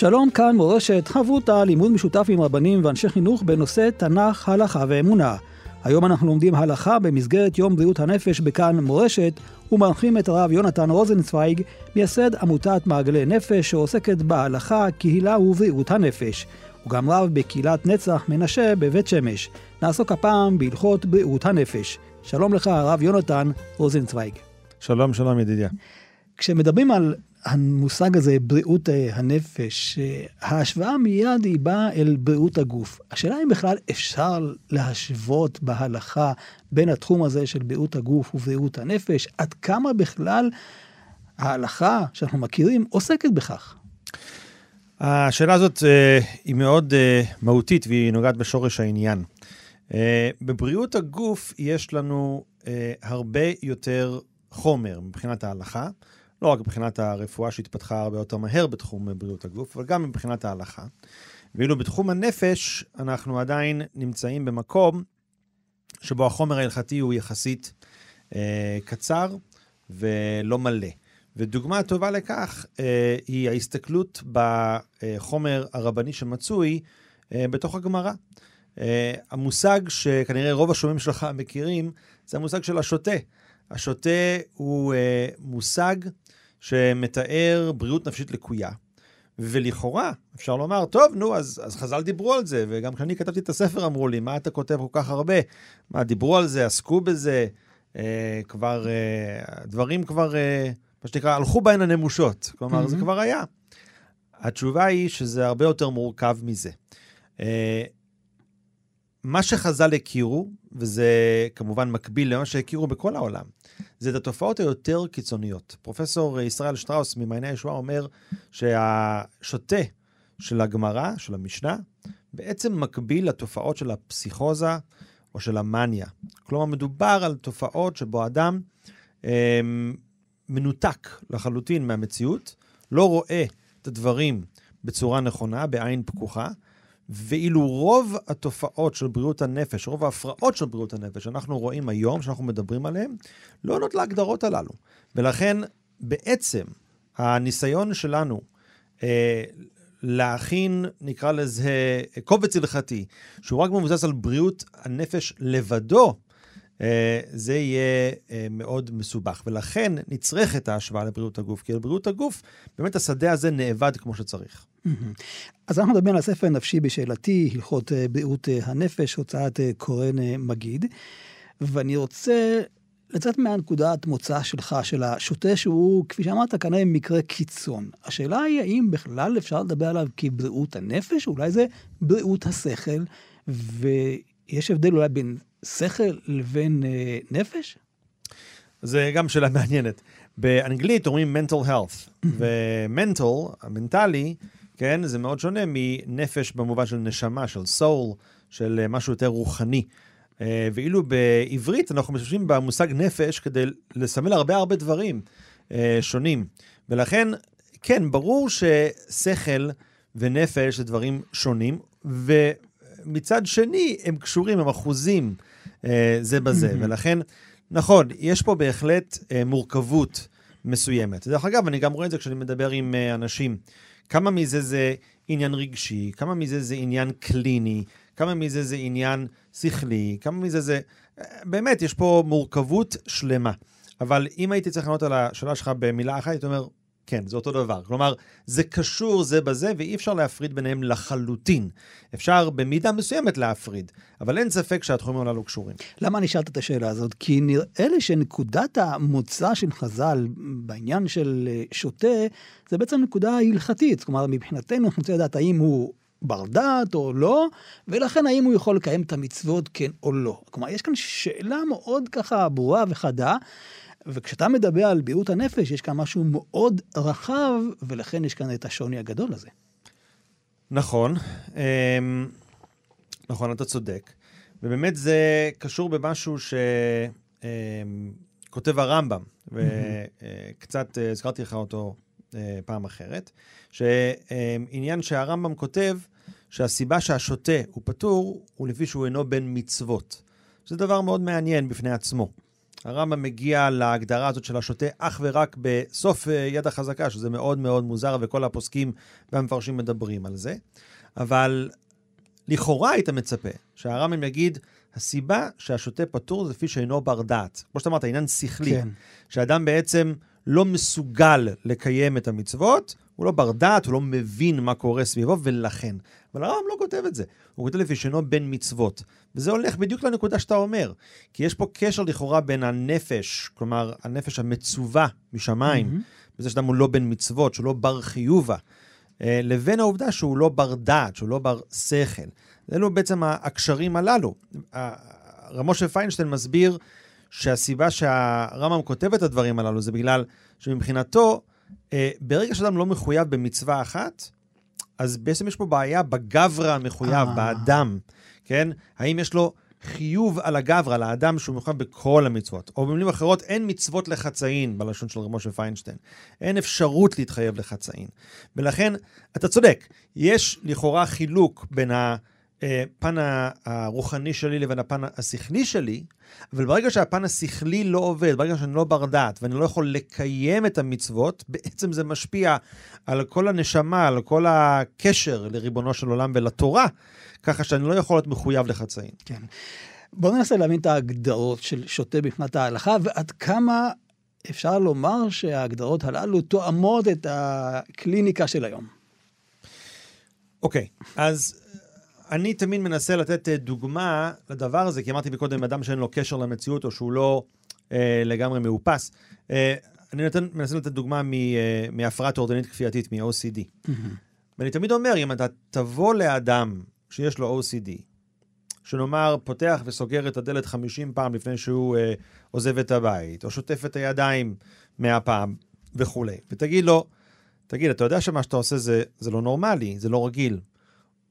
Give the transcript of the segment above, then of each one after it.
שלום, כאן מורשת, חברותה, לימוד משותף עם רבנים ואנשי חינוך בנושא תנ"ך, הלכה ואמונה. היום אנחנו לומדים הלכה במסגרת יום בריאות הנפש בכאן מורשת, ומארחים את הרב יונתן רוזנצוויג, מייסד עמותת מעגלי נפש שעוסקת בהלכה, קהילה ובריאות הנפש. הוא גם רב בקהילת נצח מנשה בבית שמש. נעסוק הפעם בהלכות בריאות הנפש. שלום לך, הרב יונתן רוזנצוויג. שלום, שלום ידידיה. כשמדברים על המושג הזה, בריאות אה, הנפש, אה, ההשוואה מיד היא באה אל בריאות הגוף. השאלה אם בכלל אפשר להשוות בהלכה בין התחום הזה של בריאות הגוף ובריאות הנפש, עד כמה בכלל ההלכה שאנחנו מכירים עוסקת בכך. השאלה הזאת uh, היא מאוד מהותית והיא נוגעת בשורש העניין. בבריאות הגוף יש לנו הרבה יותר חומר מבחינת ההלכה. לא רק מבחינת הרפואה שהתפתחה הרבה יותר מהר בתחום בריאות הגוף, אבל גם מבחינת ההלכה. ואילו בתחום הנפש, אנחנו עדיין נמצאים במקום שבו החומר ההלכתי הוא יחסית אה, קצר ולא מלא. ודוגמה טובה לכך אה, היא ההסתכלות בחומר הרבני שמצוי אה, בתוך הגמרא. אה, המושג שכנראה רוב השומעים שלך מכירים, זה המושג של השוטה. השוטה הוא אה, מושג שמתאר בריאות נפשית לקויה. ולכאורה, אפשר לומר, טוב, נו, אז, אז חז"ל דיברו על זה, וגם כשאני כתבתי את הספר אמרו לי, מה אתה כותב כל כך הרבה? מה, דיברו על זה, עסקו בזה, אה, כבר, אה, דברים כבר, אה, מה שנקרא, הלכו בהן הנמושות. כלומר, mm-hmm. זה כבר היה. התשובה היא שזה הרבה יותר מורכב מזה. אה, מה שחז"ל הכירו, וזה כמובן מקביל למה שהכירו בכל העולם, זה את התופעות היותר קיצוניות. פרופסור ישראל שטראוס ממעייני הישועה אומר שהשוטה של הגמרא, של המשנה, בעצם מקביל לתופעות של הפסיכוזה או של המאניה. כלומר, מדובר על תופעות שבו אדם אה, מנותק לחלוטין מהמציאות, לא רואה את הדברים בצורה נכונה, בעין פקוחה, ואילו רוב התופעות של בריאות הנפש, רוב ההפרעות של בריאות הנפש שאנחנו רואים היום, שאנחנו מדברים עליהן, לא עונות להגדרות הללו. ולכן בעצם הניסיון שלנו אה, להכין, נקרא לזה, קובץ הלכתי, שהוא רק מבוסס על בריאות הנפש לבדו, אה, זה יהיה אה, מאוד מסובך. ולכן נצרכת ההשוואה לבריאות הגוף, כי לבריאות הגוף, באמת השדה הזה נאבד כמו שצריך. אז אנחנו מדברים על הספר נפשי בשאלתי, הלכות אה, בריאות הנפש, הוצאת קורן מגיד, ואני רוצה לצאת מהנקודת מוצא שלך, של השוטה שהוא, כפי שאמרת, כנראה מקרה קיצון. השאלה היא, האם בכלל אפשר לדבר עליו כבריאות הנפש? אולי זה בריאות השכל, ויש הבדל אולי בין שכל לבין אה, נפש? זה גם שאלה מעניינת. באנגלית אומרים mental health, ו-mental, המנטלי, כן, זה מאוד שונה מנפש במובן של נשמה, של soul, של אה, משהו יותר רוחני. אה, ואילו בעברית אנחנו משתמשים במושג נפש כדי לסמל הרבה הרבה דברים אה, שונים. ולכן, כן, ברור ששכל ונפש זה דברים שונים, ומצד שני הם קשורים, הם אחוזים. זה בזה. ולכן, נכון, יש פה בהחלט מורכבות מסוימת. דרך אגב, אני גם רואה את זה כשאני מדבר עם אנשים. כמה מזה זה עניין רגשי, כמה מזה זה עניין קליני, כמה מזה זה עניין שכלי, כמה מזה זה... באמת, יש פה מורכבות שלמה. אבל אם הייתי צריך לענות על השאלה שלך במילה אחת, הייתי אומר, כן, זה אותו דבר. כלומר, זה קשור זה בזה, ואי אפשר להפריד ביניהם לחלוטין. אפשר במידה מסוימת להפריד, אבל אין ספק שהתחומים הללו קשורים. למה אני שאלת את השאלה הזאת? כי נראה לי שנקודת המוצא של חז"ל בעניין של אה, שוטה, זה בעצם נקודה הלכתית. כלומר, מבחינתנו אנחנו רוצים לדעת האם הוא בר דעת או לא, ולכן האם הוא יכול לקיים את המצוות כן או לא. כלומר, יש כאן שאלה מאוד ככה ברורה וחדה. וכשאתה מדבר על בריאות הנפש, יש כאן משהו מאוד רחב, ולכן יש כאן את השוני הגדול הזה. נכון, אמ, נכון, אתה צודק. ובאמת זה קשור במשהו שכותב אמ, הרמב"ם, וקצת אה, הזכרתי לך אותו אה, פעם אחרת, שעניין שהרמב"ם כותב שהסיבה שהשוטה הוא פטור, הוא לפי שהוא אינו בן מצוות. זה דבר מאוד מעניין בפני עצמו. הרמב"ם מגיע להגדרה הזאת של השוטה אך ורק בסוף אה, יד החזקה, שזה מאוד מאוד מוזר, וכל הפוסקים והמפרשים מדברים על זה. אבל לכאורה היית מצפה שהרמב"ם יגיד, הסיבה שהשוטה פטור זה לפי שאינו בר דעת. כמו שאתה אמרת, עניין שכלי. כן. שאדם בעצם לא מסוגל לקיים את המצוות, הוא לא בר דעת, הוא לא מבין מה קורה סביבו, ולכן. אבל הרמב"ם לא כותב את זה. הוא כותב לפי שאינו בין מצוות. וזה הולך בדיוק לנקודה שאתה אומר. כי יש פה קשר לכאורה בין הנפש, כלומר, הנפש המצווה משמיים, mm-hmm. בזה שאדם הוא לא בין מצוות, שהוא לא בר חיובה, אה, לבין העובדה שהוא לא בר דעת, שהוא לא בר שכל. אלו בעצם הקשרים הללו. רמושה פיינשטיין מסביר שהסיבה שהרמב"ם כותב את הדברים הללו זה בגלל שמבחינתו, ברגע שאדם לא מחויב במצווה אחת, אז בעצם יש פה בעיה בגברא המחויב, אה. באדם, כן? האם יש לו חיוב על הגברא, על האדם שהוא מחויב בכל המצוות. או במילים אחרות, אין מצוות לחצאין, בלשון של רב משה פיינשטיין. אין אפשרות להתחייב לחצאין. ולכן, אתה צודק, יש לכאורה חילוק בין הפן הרוחני שלי לבין הפן השכלי שלי, אבל ברגע שהפן השכלי לא עובד, ברגע שאני לא בר דעת ואני לא יכול לקיים את המצוות, בעצם זה משפיע על כל הנשמה, על כל הקשר לריבונו של עולם ולתורה, ככה שאני לא יכול להיות מחויב לחצאים. כן. בואו ננסה להבין את ההגדרות של שוטה בפנת ההלכה, ועד כמה אפשר לומר שההגדרות הללו תואמות את הקליניקה של היום. אוקיי, okay, אז אני תמיד מנסה לתת אה, דוגמה לדבר הזה, כי אמרתי מקודם, אדם שאין לו קשר למציאות או שהוא לא אה, לגמרי מאופס. אה, אני נותן, מנסה לתת דוגמה מ, אה, מהפרעה טורדנית כפייתית, מ-OCD. Mm-hmm. ואני תמיד אומר, אם אתה תבוא לאדם שיש לו OCD, שנאמר פותח וסוגר את הדלת 50 פעם לפני שהוא אה, עוזב את הבית, או שוטף את הידיים 100 פעם וכולי, ותגיד לו, תגיד, אתה יודע שמה שאתה עושה זה, זה לא נורמלי, זה לא רגיל.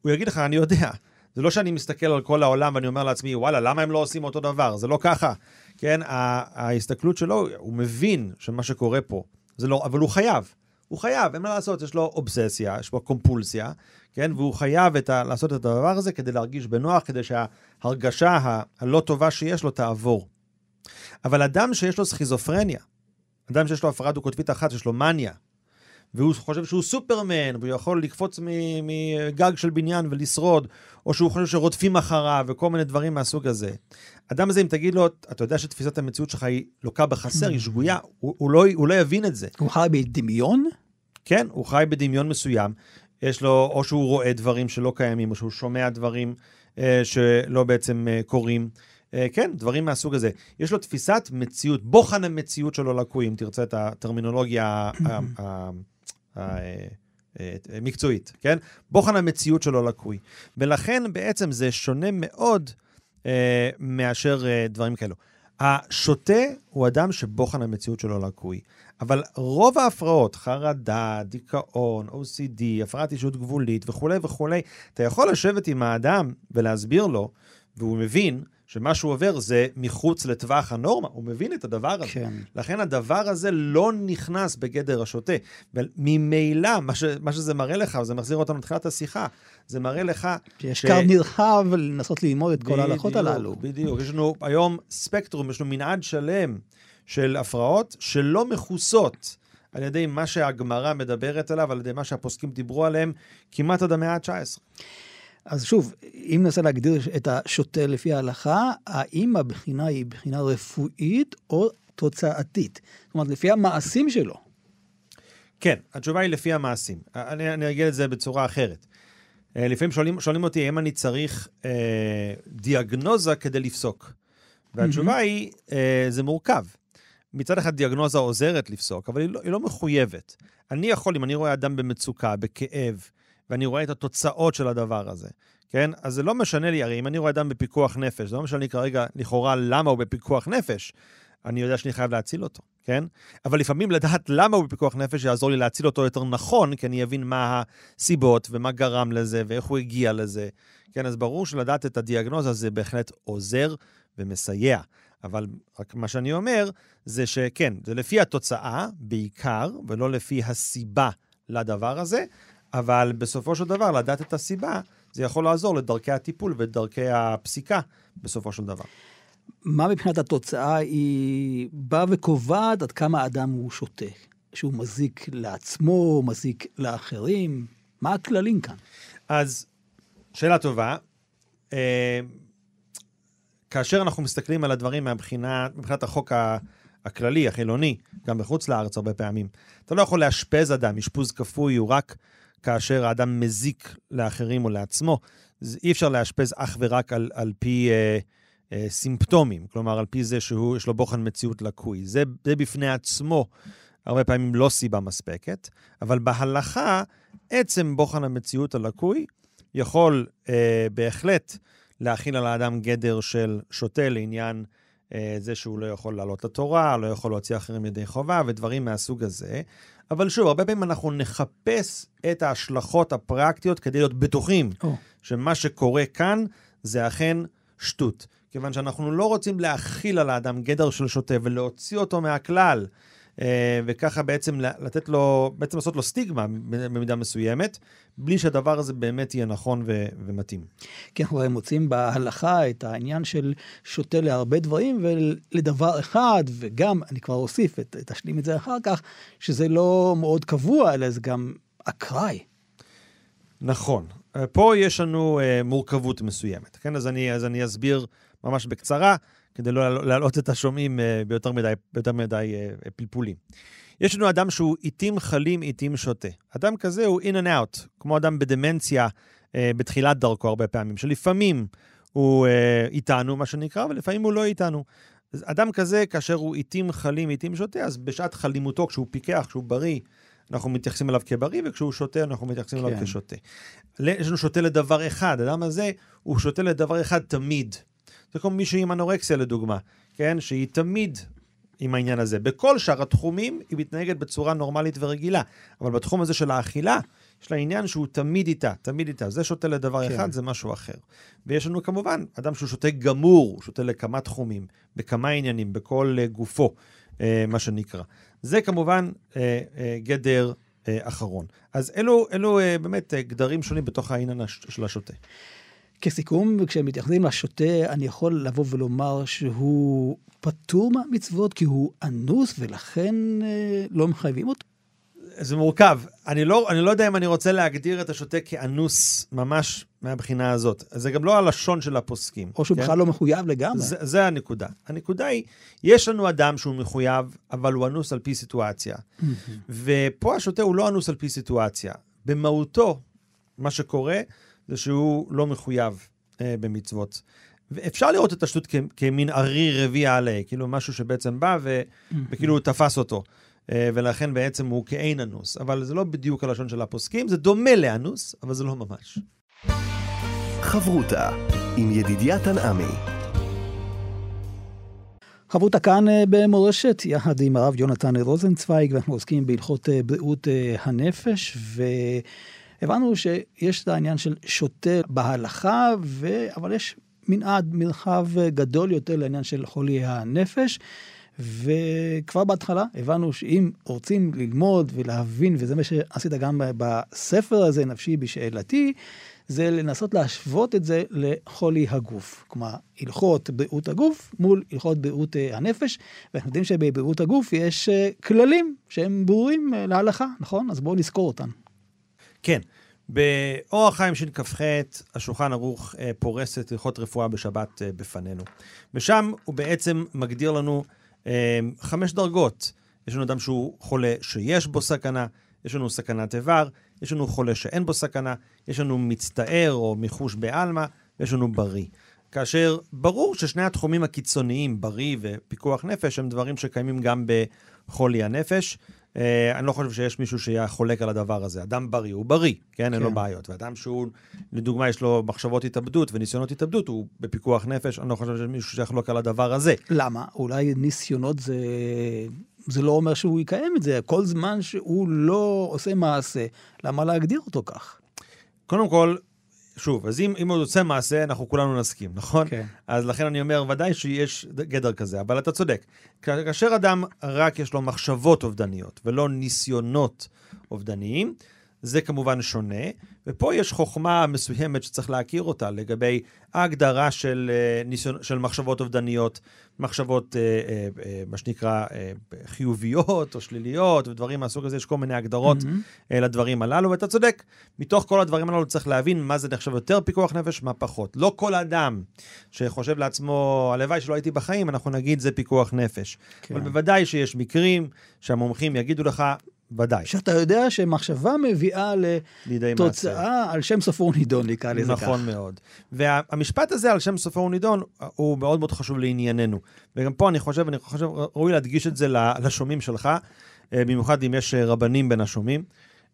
הוא יגיד לך, אני יודע. זה לא שאני מסתכל על כל העולם ואני אומר לעצמי, וואלה, למה הם לא עושים אותו דבר? זה לא ככה. כן, ההסתכלות שלו, הוא מבין שמה שקורה פה, זה לא, אבל הוא חייב. הוא חייב, אין מה לעשות, יש לו אובססיה, יש לו קומפולסיה, כן? והוא חייב ה, לעשות את הדבר הזה כדי להרגיש בנוח, כדי שההרגשה ה, הלא טובה שיש לו תעבור. אבל אדם שיש לו סכיזופרניה, אדם שיש לו הפרעה דו-קוטבית אחת, שיש לו מניה, והוא חושב שהוא סופרמן, והוא יכול לקפוץ מגג של בניין ולשרוד, או שהוא חושב שרודפים אחריו, וכל מיני דברים מהסוג הזה. אדם הזה, אם תגיד לו, אתה יודע שתפיסת המציאות שלך היא לוקה בחסר, היא שגויה, הוא, הוא, לא, הוא לא יבין את זה. הוא חי בדמיון? כן, הוא חי בדמיון מסוים. יש לו, או שהוא רואה דברים שלא קיימים, או שהוא שומע דברים אה, שלא בעצם אה, קורים. אה, כן, דברים מהסוג הזה. יש לו תפיסת מציאות, בוחן המציאות שלו לקוי, אם תרצה את הטרמינולוגיה המקצועית, כן? בוחן המציאות שלו לקוי. ולכן בעצם זה שונה מאוד אה, מאשר אה, דברים כאלו. השוטה הוא אדם שבוחן המציאות שלו לקוי. אבל רוב ההפרעות, חרדה, דיכאון, OCD, הפרעת אישות גבולית וכולי וכולי, אתה יכול לשבת עם האדם ולהסביר לו, והוא מבין שמה שהוא עובר זה מחוץ לטווח הנורמה, הוא מבין את הדבר הזה. כן. לכן הדבר הזה לא נכנס בגדר השוטה. וממילא, מה, ש, מה שזה מראה לך, וזה מחזיר אותנו לתחילת השיחה, זה מראה לך... שיש ש... קו נרחב לנסות ללמוד את כל ההלכות הללו. בדיוק, יש לנו היום ספקטרום, יש לנו מנעד שלם של הפרעות שלא מכוסות. על ידי מה שהגמרא מדברת עליו, על ידי מה שהפוסקים דיברו עליהם, כמעט עד המאה ה-19. אז שוב, אם ננסה להגדיר את השוטה לפי ההלכה, האם הבחינה היא בחינה רפואית או תוצאתית? זאת אומרת, לפי המעשים שלו. כן, התשובה היא לפי המעשים. אני, אני אגיד את זה בצורה אחרת. אה, לפעמים שואלים, שואלים אותי האם אני צריך אה, דיאגנוזה כדי לפסוק. והתשובה mm-hmm. היא, אה, זה מורכב. מצד אחד דיאגנוזה עוזרת לפסוק, אבל היא לא, היא לא מחויבת. אני יכול, אם אני רואה אדם במצוקה, בכאב, ואני רואה את התוצאות של הדבר הזה, כן? אז זה לא משנה לי, הרי אם אני רואה אדם בפיקוח נפש, זה לא משנה לי כרגע, לכאורה, למה הוא בפיקוח נפש. אני יודע שאני חייב להציל אותו, כן? אבל לפעמים לדעת למה הוא בפיקוח נפש יעזור לי להציל אותו יותר נכון, כי אני אבין מה הסיבות ומה גרם לזה ואיך הוא הגיע לזה. כן, אז ברור שלדעת את הדיאגנוזה זה בהחלט עוזר ומסייע. אבל רק מה שאני אומר, זה שכן, זה לפי התוצאה בעיקר, ולא לפי הסיבה לדבר הזה, אבל בסופו של דבר, לדעת את הסיבה, זה יכול לעזור לדרכי הטיפול ודרכי הפסיקה בסופו של דבר. מה מבחינת התוצאה היא באה וקובעת עד כמה אדם הוא שותה? שהוא מזיק לעצמו, מזיק לאחרים? מה הכללים כאן? אז שאלה טובה. אה, כאשר אנחנו מסתכלים על הדברים מבחינה, מבחינת החוק הכללי, החילוני, גם בחוץ לארץ הרבה פעמים, אתה לא יכול לאשפז אדם, אשפוז כפוי הוא רק כאשר האדם מזיק לאחרים או לעצמו. אי אפשר לאשפז אך ורק על, על פי אה, אה, סימפטומים, כלומר, על פי זה שיש לו בוחן מציאות לקוי. זה, זה בפני עצמו הרבה פעמים לא סיבה מספקת, אבל בהלכה, עצם בוחן המציאות הלקוי יכול אה, בהחלט להכיל על האדם גדר של שוטה לעניין אה, זה שהוא לא יכול לעלות לתורה, לא יכול להוציא אחרים ידי חובה ודברים מהסוג הזה. אבל שוב, הרבה פעמים אנחנו נחפש את ההשלכות הפרקטיות כדי להיות בטוחים oh. שמה שקורה כאן זה אכן שטות. כיוון שאנחנו לא רוצים להכיל על האדם גדר של שוטה ולהוציא אותו מהכלל. אה, וככה בעצם לתת לו, בעצם לעשות לו סטיגמה במידה מסוימת, בלי שהדבר הזה באמת יהיה נכון ו- ומתאים. כי אנחנו מוצאים בהלכה את העניין של שותה להרבה דברים ולדבר אחד, וגם, אני כבר אוסיף, תשלים את זה אחר כך, שזה לא מאוד קבוע, אלא זה גם אקראי. נכון. אה, פה יש לנו uh, מורכבות מסוימת, כן? אז אני, אז אני אסביר ממש בקצרה. כדי לא להעלות את השומעים אה, ביותר מדי, ביותר מדי אה, פלפולים. יש לנו אדם שהוא עיתים חלים, עיתים שותה. אדם כזה הוא in and out, כמו אדם בדמנציה אה, בתחילת דרכו הרבה פעמים, שלפעמים הוא איתנו, מה שנקרא, ולפעמים הוא לא איתנו. אדם כזה, כאשר הוא עיתים חלים, עיתים שותה, אז בשעת חלימותו, כשהוא פיקח, כשהוא בריא, אנחנו מתייחסים אליו כבריא, וכשהוא שותה, אנחנו מתייחסים כן. אליו כשותה. יש לנו שותה לדבר אחד, האדם הזה, הוא שותה לדבר אחד תמיד. זה כמו מישהי עם אנורקסיה לדוגמה, כן? שהיא תמיד עם העניין הזה. בכל שאר התחומים היא מתנהגת בצורה נורמלית ורגילה, אבל בתחום הזה של האכילה, יש לה עניין שהוא תמיד איתה, תמיד איתה. זה שותה לדבר כן. אחד, זה משהו אחר. ויש לנו כמובן אדם שהוא שותה גמור, הוא שותה לכמה תחומים, בכמה עניינים, בכל uh, גופו, uh, מה שנקרא. זה כמובן uh, uh, גדר אחרון. אז אלו, אלו באמת גדרים שונים בתוך העניין של השותה. כסיכום, כשמתייחסים לשוטה, אני יכול לבוא ולומר שהוא פטור מהמצוות כי הוא אנוס ולכן אה, לא מחייבים אותו? זה מורכב. אני לא, אני לא יודע אם אני רוצה להגדיר את השוטה כאנוס ממש מהבחינה הזאת. זה גם לא הלשון של הפוסקים. או שהוא כן? בכלל לא מחויב לגמרי. זה, זה הנקודה. הנקודה היא, יש לנו אדם שהוא מחויב, אבל הוא אנוס על פי סיטואציה. ופה השוטה הוא לא אנוס על פי סיטואציה. במהותו, מה שקורה, זה שהוא לא מחויב אה, במצוות. ואפשר לראות את השטות כ- כמין ארי רביע עלי, כאילו משהו שבעצם בא ו- וכאילו הוא תפס אותו. אה, ולכן בעצם הוא כאין אנוס. אבל זה לא בדיוק הלשון של הפוסקים, זה דומה לאנוס, אבל זה לא ממש. חברותה עם ידידיה תנעמי. חברותה כאן אה, במורשת, יחד עם הרב יונתן רוזנצוויג, ואנחנו עוסקים בהלכות אה, בריאות הנפש, ו... הבנו שיש את העניין של שוטה בהלכה, ו... אבל יש מנעד, מרחב גדול יותר לעניין של חולי הנפש. וכבר בהתחלה הבנו שאם רוצים ללמוד ולהבין, וזה מה שעשית גם בספר הזה, נפשי בשאלתי, זה לנסות להשוות את זה לחולי הגוף. כלומר, הלכות בריאות הגוף מול הלכות בריאות אה, הנפש, ואנחנו יודעים שבבריאות הגוף יש אה, כללים שהם ברורים אה, להלכה, נכון? אז בואו נזכור אותם. כן. באור החיים שכ"ח, השולחן ערוך אה, פורס את הלכות רפואה בשבת אה, בפנינו. ושם הוא בעצם מגדיר לנו אה, חמש דרגות. יש לנו אדם שהוא חולה שיש בו סכנה, יש לנו סכנת איבר, יש לנו חולה שאין בו סכנה, יש לנו מצטער או מיחוש בעלמא, ויש לנו בריא. כאשר ברור ששני התחומים הקיצוניים, בריא ופיקוח נפש, הם דברים שקיימים גם בחולי הנפש. Uh, אני לא חושב שיש מישהו שיהיה חולק על הדבר הזה. אדם בריא הוא בריא, כן? כן. אין לו כן. בעיות. ואדם שהוא, לדוגמה, יש לו מחשבות התאבדות וניסיונות התאבדות, הוא בפיקוח נפש, אני לא חושב שיש מישהו שיחלוק על הדבר הזה. למה? אולי ניסיונות זה זה לא אומר שהוא יקיים את זה. כל זמן שהוא לא עושה מעשה, למה להגדיר אותו כך? קודם כל, שוב, אז אם, אם הוא עושה מעשה, אנחנו כולנו נסכים, נכון? כן. אז לכן אני אומר, ודאי שיש גדר כזה, אבל אתה צודק. כאשר אדם רק יש לו מחשבות אובדניות ולא ניסיונות אובדניים, זה כמובן שונה, ופה יש חוכמה מסוימת שצריך להכיר אותה לגבי ההגדרה של, אה, ניסיון, של מחשבות אובדניות, מחשבות, אה, אה, מה שנקרא, חיוביות או שליליות ודברים מהסוג הזה, יש כל מיני הגדרות mm-hmm. לדברים הללו, ואתה צודק, מתוך כל הדברים הללו צריך להבין מה זה נחשב יותר פיקוח נפש, מה פחות. לא כל אדם שחושב לעצמו, הלוואי שלא הייתי בחיים, אנחנו נגיד זה פיקוח נפש. כן. אבל בוודאי שיש מקרים שהמומחים יגידו לך, ודאי. שאתה יודע שמחשבה מביאה לתוצאה על שם סופו ונידון, נקרא לזה כך. נכון מאוד. והמשפט הזה על שם סופו ונידון הוא מאוד מאוד חשוב לענייננו. וגם פה אני חושב, אני חושב, ראוי להדגיש את זה לשומעים שלך, אה, במיוחד אם יש רבנים בין השומעים.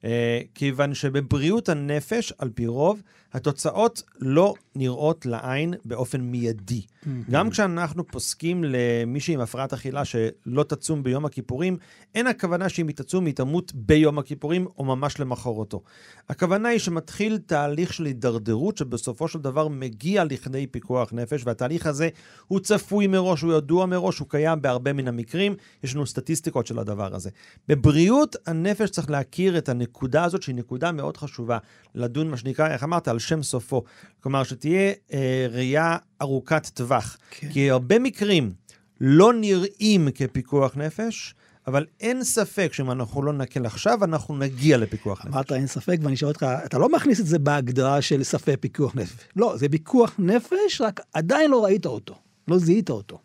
אה, כיוון שבבריאות הנפש, על פי רוב, התוצאות לא נראות לעין באופן מיידי. Mm-hmm. גם כשאנחנו פוסקים למישהי עם הפרעת אכילה שלא תצום ביום הכיפורים, אין הכוונה שאם היא תצום היא תמות ביום הכיפורים או ממש למחרתו. הכוונה היא שמתחיל תהליך של הידרדרות שבסופו של דבר מגיע לכדי פיקוח נפש, והתהליך הזה הוא צפוי מראש, הוא ידוע מראש, הוא קיים בהרבה מן המקרים, יש לנו סטטיסטיקות של הדבר הזה. בבריאות הנפש צריך להכיר את הנקודה הזאת, שהיא נקודה מאוד חשובה, לדון, מה שנקרא, איך אמרת, על שם סופו. כלומר, שתהיה אה, ראייה ארוכת טווח. כן. כי הרבה מקרים לא נראים כפיקוח נפש, אבל אין ספק שאם אנחנו לא נקל עכשיו, אנחנו נגיע לפיקוח נפש. אמרת אין ספק, ואני שואל אותך, אתה לא מכניס את זה בהגדרה של ספק פיקוח נפש. לא, זה פיקוח נפש, רק עדיין לא ראית אותו, לא זיהית אותו.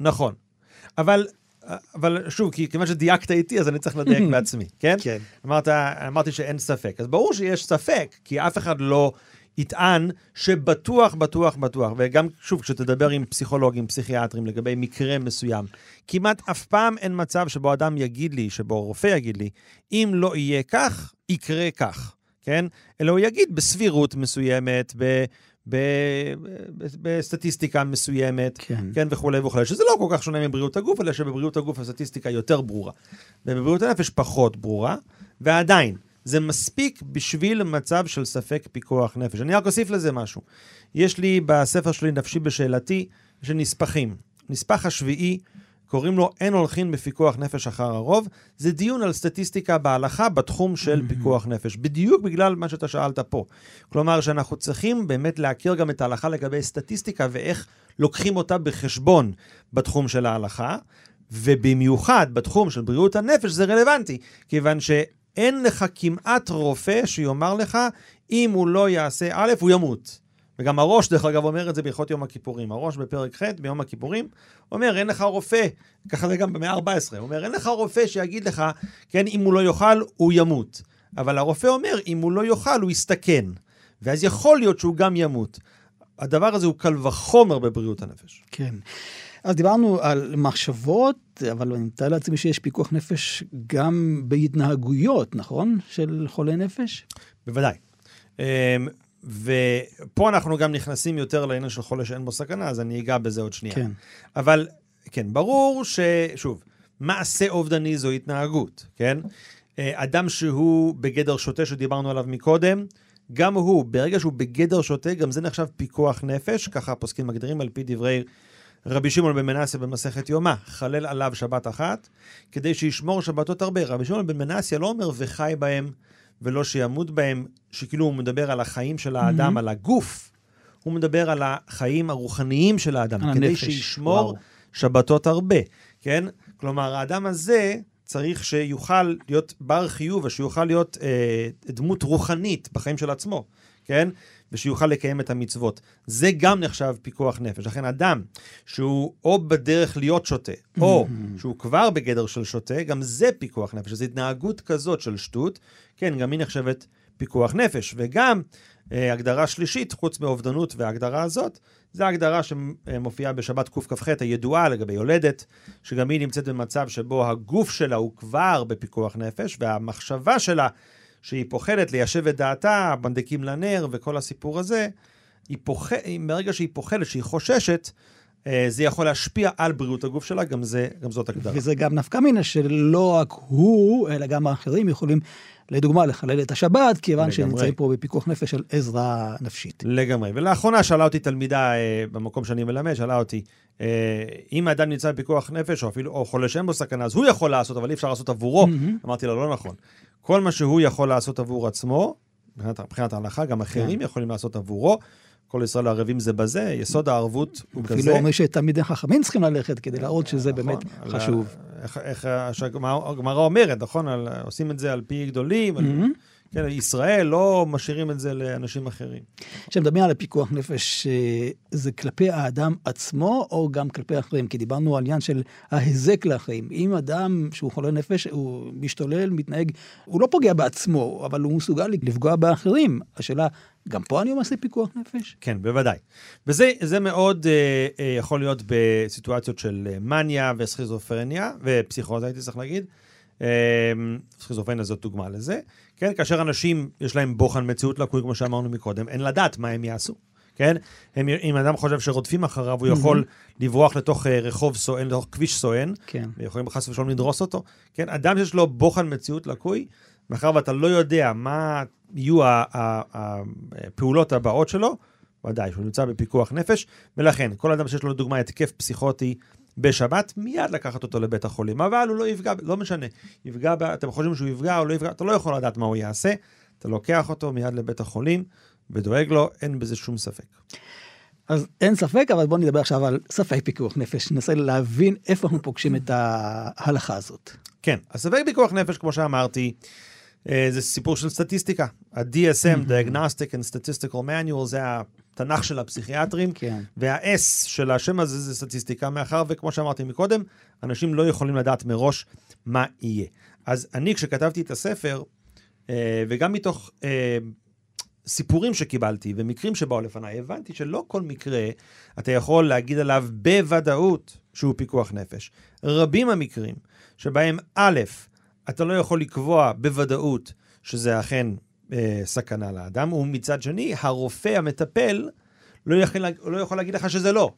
נכון. אבל אבל שוב, כי כיוון שדייקת איתי, אז אני צריך לדייק בעצמי, כן? כן. אמרת, אמרתי שאין ספק. אז ברור שיש ספק, כי אף אחד לא יטען שבטוח, בטוח, בטוח, וגם, שוב, כשתדבר עם פסיכולוגים, פסיכיאטרים לגבי מקרה מסוים, כמעט אף פעם אין מצב שבו אדם יגיד לי, שבו רופא יגיד לי, אם לא יהיה כך, יקרה כך, כן? אלא הוא יגיד בסבירות מסוימת, ב... בסטטיסטיקה מסוימת, כן, כן וכולי וכולי, שזה לא כל כך שונה מבריאות הגוף, אלא שבבריאות הגוף הסטטיסטיקה יותר ברורה. ובבריאות הנפש פחות ברורה, ועדיין, זה מספיק בשביל מצב של ספק פיקוח נפש. אני רק אוסיף לזה משהו. יש לי בספר שלי, נפשי בשאלתי, של נספחים. נספח השביעי, קוראים לו אין הולכין בפיקוח נפש אחר הרוב. זה דיון על סטטיסטיקה בהלכה בתחום של mm-hmm. פיקוח נפש, בדיוק בגלל מה שאתה שאלת פה. כלומר, שאנחנו צריכים באמת להכיר גם את ההלכה לגבי סטטיסטיקה ואיך לוקחים אותה בחשבון בתחום של ההלכה, ובמיוחד בתחום של בריאות הנפש זה רלוונטי, כיוון שאין לך כמעט רופא שיאמר לך, אם הוא לא יעשה א', הוא ימות. וגם הראש, דרך אגב, אומר את זה בהלכות יום הכיפורים. הראש בפרק ח' ביום הכיפורים, אומר, אין לך רופא, ככה זה גם במאה ה-14, הוא אומר, אין לך רופא שיגיד לך, כן, אם הוא לא יאכל, הוא ימות. אבל הרופא אומר, אם הוא לא יאכל, הוא יסתכן. ואז יכול להיות שהוא גם ימות. הדבר הזה הוא קל וחומר בבריאות הנפש. כן. אז דיברנו על מחשבות, אבל אני מתאר לעצמי שיש פיקוח נפש גם בהתנהגויות, נכון? של חולי נפש? בוודאי. ופה אנחנו גם נכנסים יותר לעניין של חולה שאין בו סכנה, אז אני אגע בזה עוד שנייה. כן. אבל כן, ברור ששוב, מעשה אובדני זו התנהגות, כן? אה, אדם שהוא בגדר שוטה שדיברנו עליו מקודם, גם הוא, ברגע שהוא בגדר שוטה, גם זה נחשב פיקוח נפש, ככה הפוסקים מגדירים על פי דברי רבי שמעון בן מנסיה במסכת יומא, חלל עליו שבת אחת, כדי שישמור שבתות הרבה. רבי שמעון בן מנסיה לא אומר וחי בהם ולא שימות בהם, שכאילו הוא מדבר על החיים של האדם, mm-hmm. על הגוף, הוא מדבר על החיים הרוחניים של האדם, על כדי הנפש. שישמור וואו. שבתות הרבה, כן? כלומר, האדם הזה צריך שיוכל להיות בר חיוב ושיוכל להיות אה, דמות רוחנית בחיים של עצמו, כן? ושיוכל לקיים את המצוות. זה גם נחשב פיקוח נפש. לכן אדם שהוא או בדרך להיות שוטה, או שהוא כבר בגדר של שוטה, גם זה פיקוח נפש. זו התנהגות כזאת של שטות, כן, גם היא נחשבת פיקוח נפש. וגם אה, הגדרה שלישית, חוץ מאובדנות וההגדרה הזאת, זו ההגדרה שמופיעה בשבת קכ"ח, הידועה לגבי יולדת, שגם היא נמצאת במצב שבו הגוף שלה הוא כבר בפיקוח נפש, והמחשבה שלה שהיא פוחדת ליישב את דעתה, בנדקים לנר וכל הסיפור הזה, היא פוח... ברגע שהיא פוחדת, שהיא חוששת, אה, זה יכול להשפיע על בריאות הגוף שלה, גם, זה, גם זאת הגדרה. וזה גם נפקא מינה שלא רק הוא, אלא גם האחרים יכולים, לדוגמה, לחלל את השבת, כיוון לגמרי. שנמצאים פה בפיקוח נפש של עזרה נפשית. לגמרי. ולאחרונה שאלה אותי תלמידה אה, במקום שאני מלמד, שאלה אותי, אה, אם האדם נמצא בפיקוח נפש, או אפילו או חולה שאין בו סכנה, אז הוא יכול לעשות, אבל אי אפשר לעשות עבורו. מהמם. אמרתי לו, לא נכון. כל מה שהוא יכול לעשות עבור עצמו, מבחינת, מבחינת ההלכה, גם אחרים כן. יכולים לעשות עבורו. כל ישראל ערבים זה בזה, יסוד הערבות הוא כזה. אפילו אומר שתלמידי חכמים צריכים ללכת כדי להראות שזה באמת נכון, חשוב. על איך, איך הגמרא אומרת, נכון? על, עושים את זה על פי גדולים. כן, ישראל לא משאירים את זה לאנשים אחרים. כשמדברים על הפיקוח נפש, אה, זה כלפי האדם עצמו או גם כלפי אחרים? כי דיברנו על עניין של ההיזק לאחרים. אם אדם שהוא חולה נפש, הוא משתולל, מתנהג, הוא לא פוגע בעצמו, אבל הוא מסוגל לפגוע באחרים. השאלה, גם פה אני עושה פיקוח נפש? כן, בוודאי. וזה זה מאוד אה, אה, יכול להיות בסיטואציות של מניה וסכיזופרניה, ופסיכוזה הייתי צריך להגיד. אה, סכיזופרניה זאת דוגמה לזה. כן, כאשר אנשים, יש להם בוחן מציאות לקוי, כמו שאמרנו מקודם, אין לדעת מה הם יעשו. כן? הם, אם אדם חושב שרודפים אחריו, הוא יכול לברוח לתוך אה, רחוב סואן, לתוך כביש סואן, כן. ויכולים חס ושלום לדרוס אותו. כן, אדם שיש לו בוחן מציאות לקוי, מאחר ואתה לא יודע מה יהיו הפעולות הבאות שלו, ודאי שהוא נמצא בפיקוח נפש, ולכן כל אדם שיש לו לדוגמה התקף פסיכוטי בשבת, מיד לקחת אותו לבית החולים. אבל הוא לא יפגע, לא משנה, יפגע, אתם חושבים שהוא יפגע או לא יפגע, אתה לא יכול לדעת מה הוא יעשה, אתה לוקח אותו מיד לבית החולים ודואג לו, אין בזה שום ספק. אז אין ספק, אבל בואו נדבר עכשיו על ספק פיקוח נפש. ננסה להבין איפה אנחנו פוגשים את ההלכה הזאת. כן, אז ספק פיקוח נפש, כמו שאמרתי, אה, זה סיפור של סטטיסטיקה. ה-DSM, Diagnostic and Statistical Manual, זה התנ"ך של הפסיכיאטרים, כן. וה-S של השם הזה זה סטטיסטיקה, מאחר וכמו שאמרתי מקודם, אנשים לא יכולים לדעת מראש מה יהיה. אז אני, כשכתבתי את הספר, אה, וגם מתוך אה, סיפורים שקיבלתי ומקרים שבאו לפניי, הבנתי שלא כל מקרה אתה יכול להגיד עליו בוודאות שהוא פיקוח נפש. רבים המקרים שבהם א', אתה לא יכול לקבוע בוודאות שזה אכן אה, סכנה לאדם, ומצד שני, הרופא המטפל לא יכול, לא יכול להגיד לך שזה לא.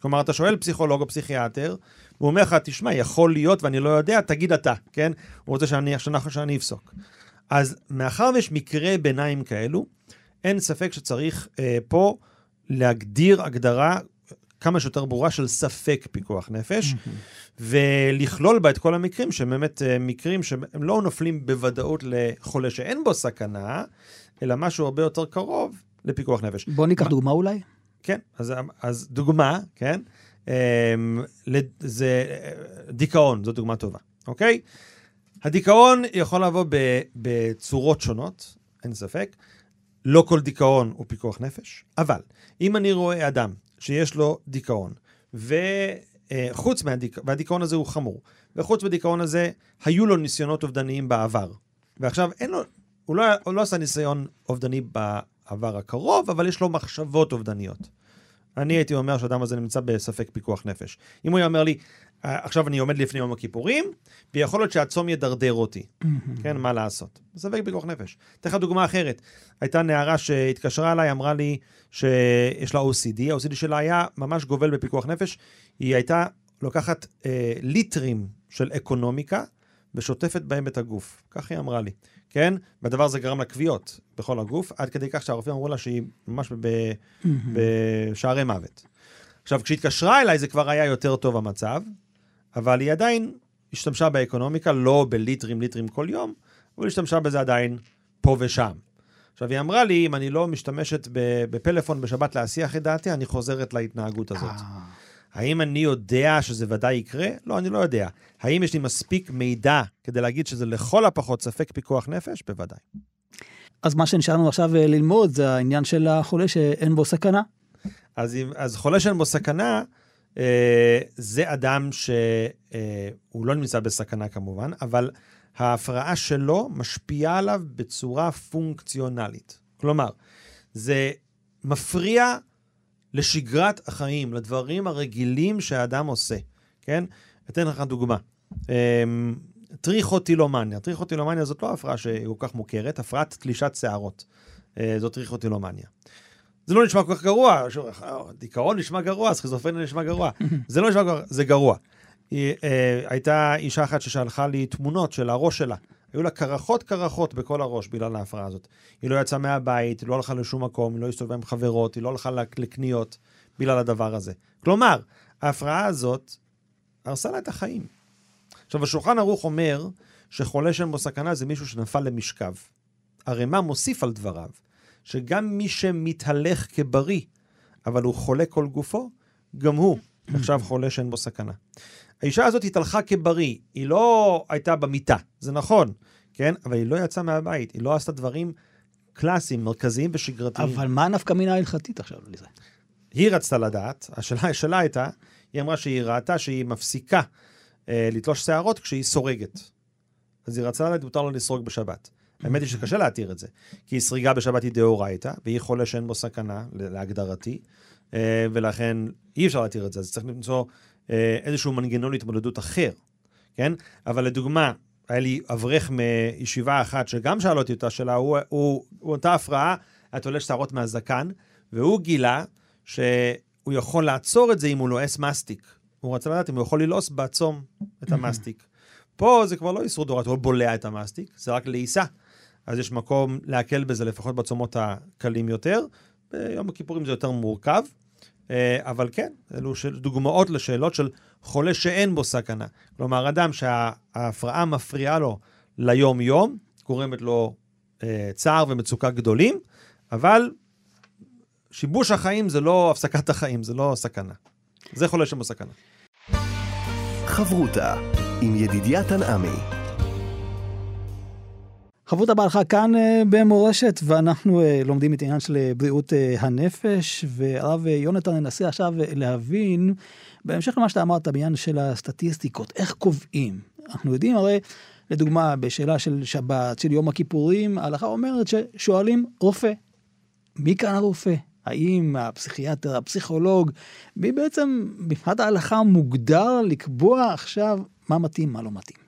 כלומר, אתה שואל פסיכולוג או פסיכיאטר, והוא אומר לך, תשמע, יכול להיות ואני לא יודע, תגיד אתה, כן? הוא רוצה שאני, שאני, שאני אפסוק. אז מאחר ויש מקרי ביניים כאלו, אין ספק שצריך אה, פה להגדיר הגדרה כמה שיותר ברורה של ספק פיקוח נפש, ולכלול בה את כל המקרים שהם באמת אה, מקרים שהם לא נופלים בוודאות לחולה שאין בו סכנה, אלא משהו הרבה יותר קרוב לפיקוח נפש. בואו ניקח דוגמה אולי. כן, אז, אז דוגמה, כן, אמ, זה אה, דיכאון, זו דוגמה טובה, אוקיי? הדיכאון יכול לבוא בצורות שונות, אין ספק. לא כל דיכאון הוא פיקוח נפש, אבל אם אני רואה אדם שיש לו דיכאון, וחוץ מהדיכאון, והדיכאון הזה הוא חמור, וחוץ מהדיכאון הזה היו לו ניסיונות אובדניים בעבר, ועכשיו אין לו, הוא לא, הוא לא עשה ניסיון אובדני בעבר הקרוב, אבל יש לו מחשבות אובדניות. אני הייתי אומר שהאדם הזה נמצא בספק פיקוח נפש. אם הוא היה אומר לי, "אה, עכשיו אני עומד לפני יום הכיפורים, ויכול להיות שהצום ידרדר אותי. כן, מה לעשות? ספק פיקוח נפש. אתן לך דוגמה אחרת. הייתה נערה שהתקשרה אליי, אמרה לי שיש לה OCD, ה-OCD שלה היה ממש גובל בפיקוח נפש. היא הייתה לוקחת אה, ליטרים של אקונומיקה ושוטפת בהם את הגוף. כך היא אמרה לי, כן? והדבר הזה גרם לה כוויות בכל הגוף, עד כדי כך שהרופאים אמרו לה שהיא ממש ב- בשערי מוות. עכשיו, כשהתקשרה אליי זה כבר היה יותר טוב המצב, אבל היא עדיין השתמשה באקונומיקה, לא בליטרים ליטרים כל יום, אבל השתמשה בזה עדיין פה ושם. עכשיו, היא אמרה לי, אם אני לא משתמשת בפלאפון בשבת להסיח את דעתי, אני חוזרת להתנהגות הזאת. האם אני יודע שזה ודאי יקרה? לא, אני לא יודע. האם יש לי מספיק מידע כדי להגיד שזה לכל הפחות ספק פיקוח נפש? בוודאי. אז מה שנשאר לנו עכשיו אה, ללמוד זה העניין של החולה שאין בו סכנה. אז, אם, אז חולה שאין בו סכנה, אה, זה אדם שהוא אה, לא נמצא בסכנה כמובן, אבל ההפרעה שלו משפיעה עליו בצורה פונקציונלית. כלומר, זה מפריע לשגרת החיים, לדברים הרגילים שהאדם עושה, כן? אתן לך דוגמה. אה, טריכוטילומניה. טריכוטילומניה זאת לא הפרעה שהיא כל כך מוכרת, הפרעת תלישת שערות. אה, זאת טריכוטילומניה. זה לא נשמע כל כך גרוע, ש- דיכאון נשמע גרוע, סכיזופרניה נשמע גרוע. זה לא נשמע גרוע, זה גרוע. היא, אה, הייתה אישה אחת ששלחה לי תמונות של הראש שלה. היו לה קרחות קרחות בכל הראש בגלל ההפרעה הזאת. היא לא יצאה מהבית, היא לא הלכה לשום מקום, היא לא הסתובבה עם חברות, היא לא הלכה לק- לקניות בגלל הדבר הזה. כלומר, ההפרעה הזאת הרסה לה את החיים. עכשיו, השולחן ערוך אומר שחולה שאין בו סכנה זה מישהו שנפל למשכב. הרמ"א מוסיף על דבריו, שגם מי שמתהלך כבריא, אבל הוא חולה כל גופו, גם הוא נחשב חולה שאין בו סכנה. האישה הזאת התהלכה כבריא, היא לא הייתה במיטה, זה נכון, כן? אבל היא לא יצאה מהבית, היא לא עשתה דברים קלאסיים, מרכזיים ושגרתיים. אבל מה הנפקא מינה ההלכתית עכשיו לזה? היא רצתה לדעת, השאלה שלה הייתה, היא אמרה שהיא ראתה שהיא מפסיקה אה, לתלוש שערות כשהיא סורגת. אז היא רצתה לדעת מותר לה לסרוג בשבת. האמת היא שקשה להתיר את זה, כי סריגה בשבת היא דאורייתא, והיא חולה שאין בו סכנה, להגדרתי, אה, ולכן אי אפשר להתיר את זה, אז צריך למצוא אה, איזשהו מנגנון התמודדות אחר, כן? אבל לדוגמה, היה לי אברך מישיבה אחת שגם שאל אותי אותה שאלה, הוא, הוא, הוא אותה הפרעה, היה תולש שערות מהזקן, והוא גילה שהוא יכול לעצור את זה אם הוא לועס מסטיק. הוא רצה לדעת אם הוא יכול ללעוס בעצום את המסטיק. פה זה כבר לא איסור דורת, הוא בולע את המסטיק, זה רק לעיסה. אז יש מקום להקל בזה לפחות בצומות הקלים יותר. ביום הכיפורים זה יותר מורכב, אבל כן, אלו דוגמאות לשאלות של חולה שאין בו סכנה. כלומר, אדם שההפרעה מפריעה לו ליום-יום, גורמת לו אה, צער ומצוקה גדולים, אבל שיבוש החיים זה לא הפסקת החיים, זה לא סכנה. זה חולה שאין בו סכנה. חברותה עם ידידיה תנעמי. חברות בהלכה כאן אה, במורשת, ואנחנו אה, לומדים את העניין של אה, בריאות הנפש, והרב יונתן ננסה עכשיו להבין, בהמשך למה שאתה אמרת בעניין של הסטטיסטיקות, איך קובעים? אנחנו יודעים הרי, לדוגמה, בשאלה של שבת, של יום הכיפורים, ההלכה אומרת ששואלים רופא. מי כאן הרופא? האם הפסיכיאטר, הפסיכולוג, מי בעצם, מבחינת ההלכה מוגדר לקבוע עכשיו מה מתאים, מה לא מתאים?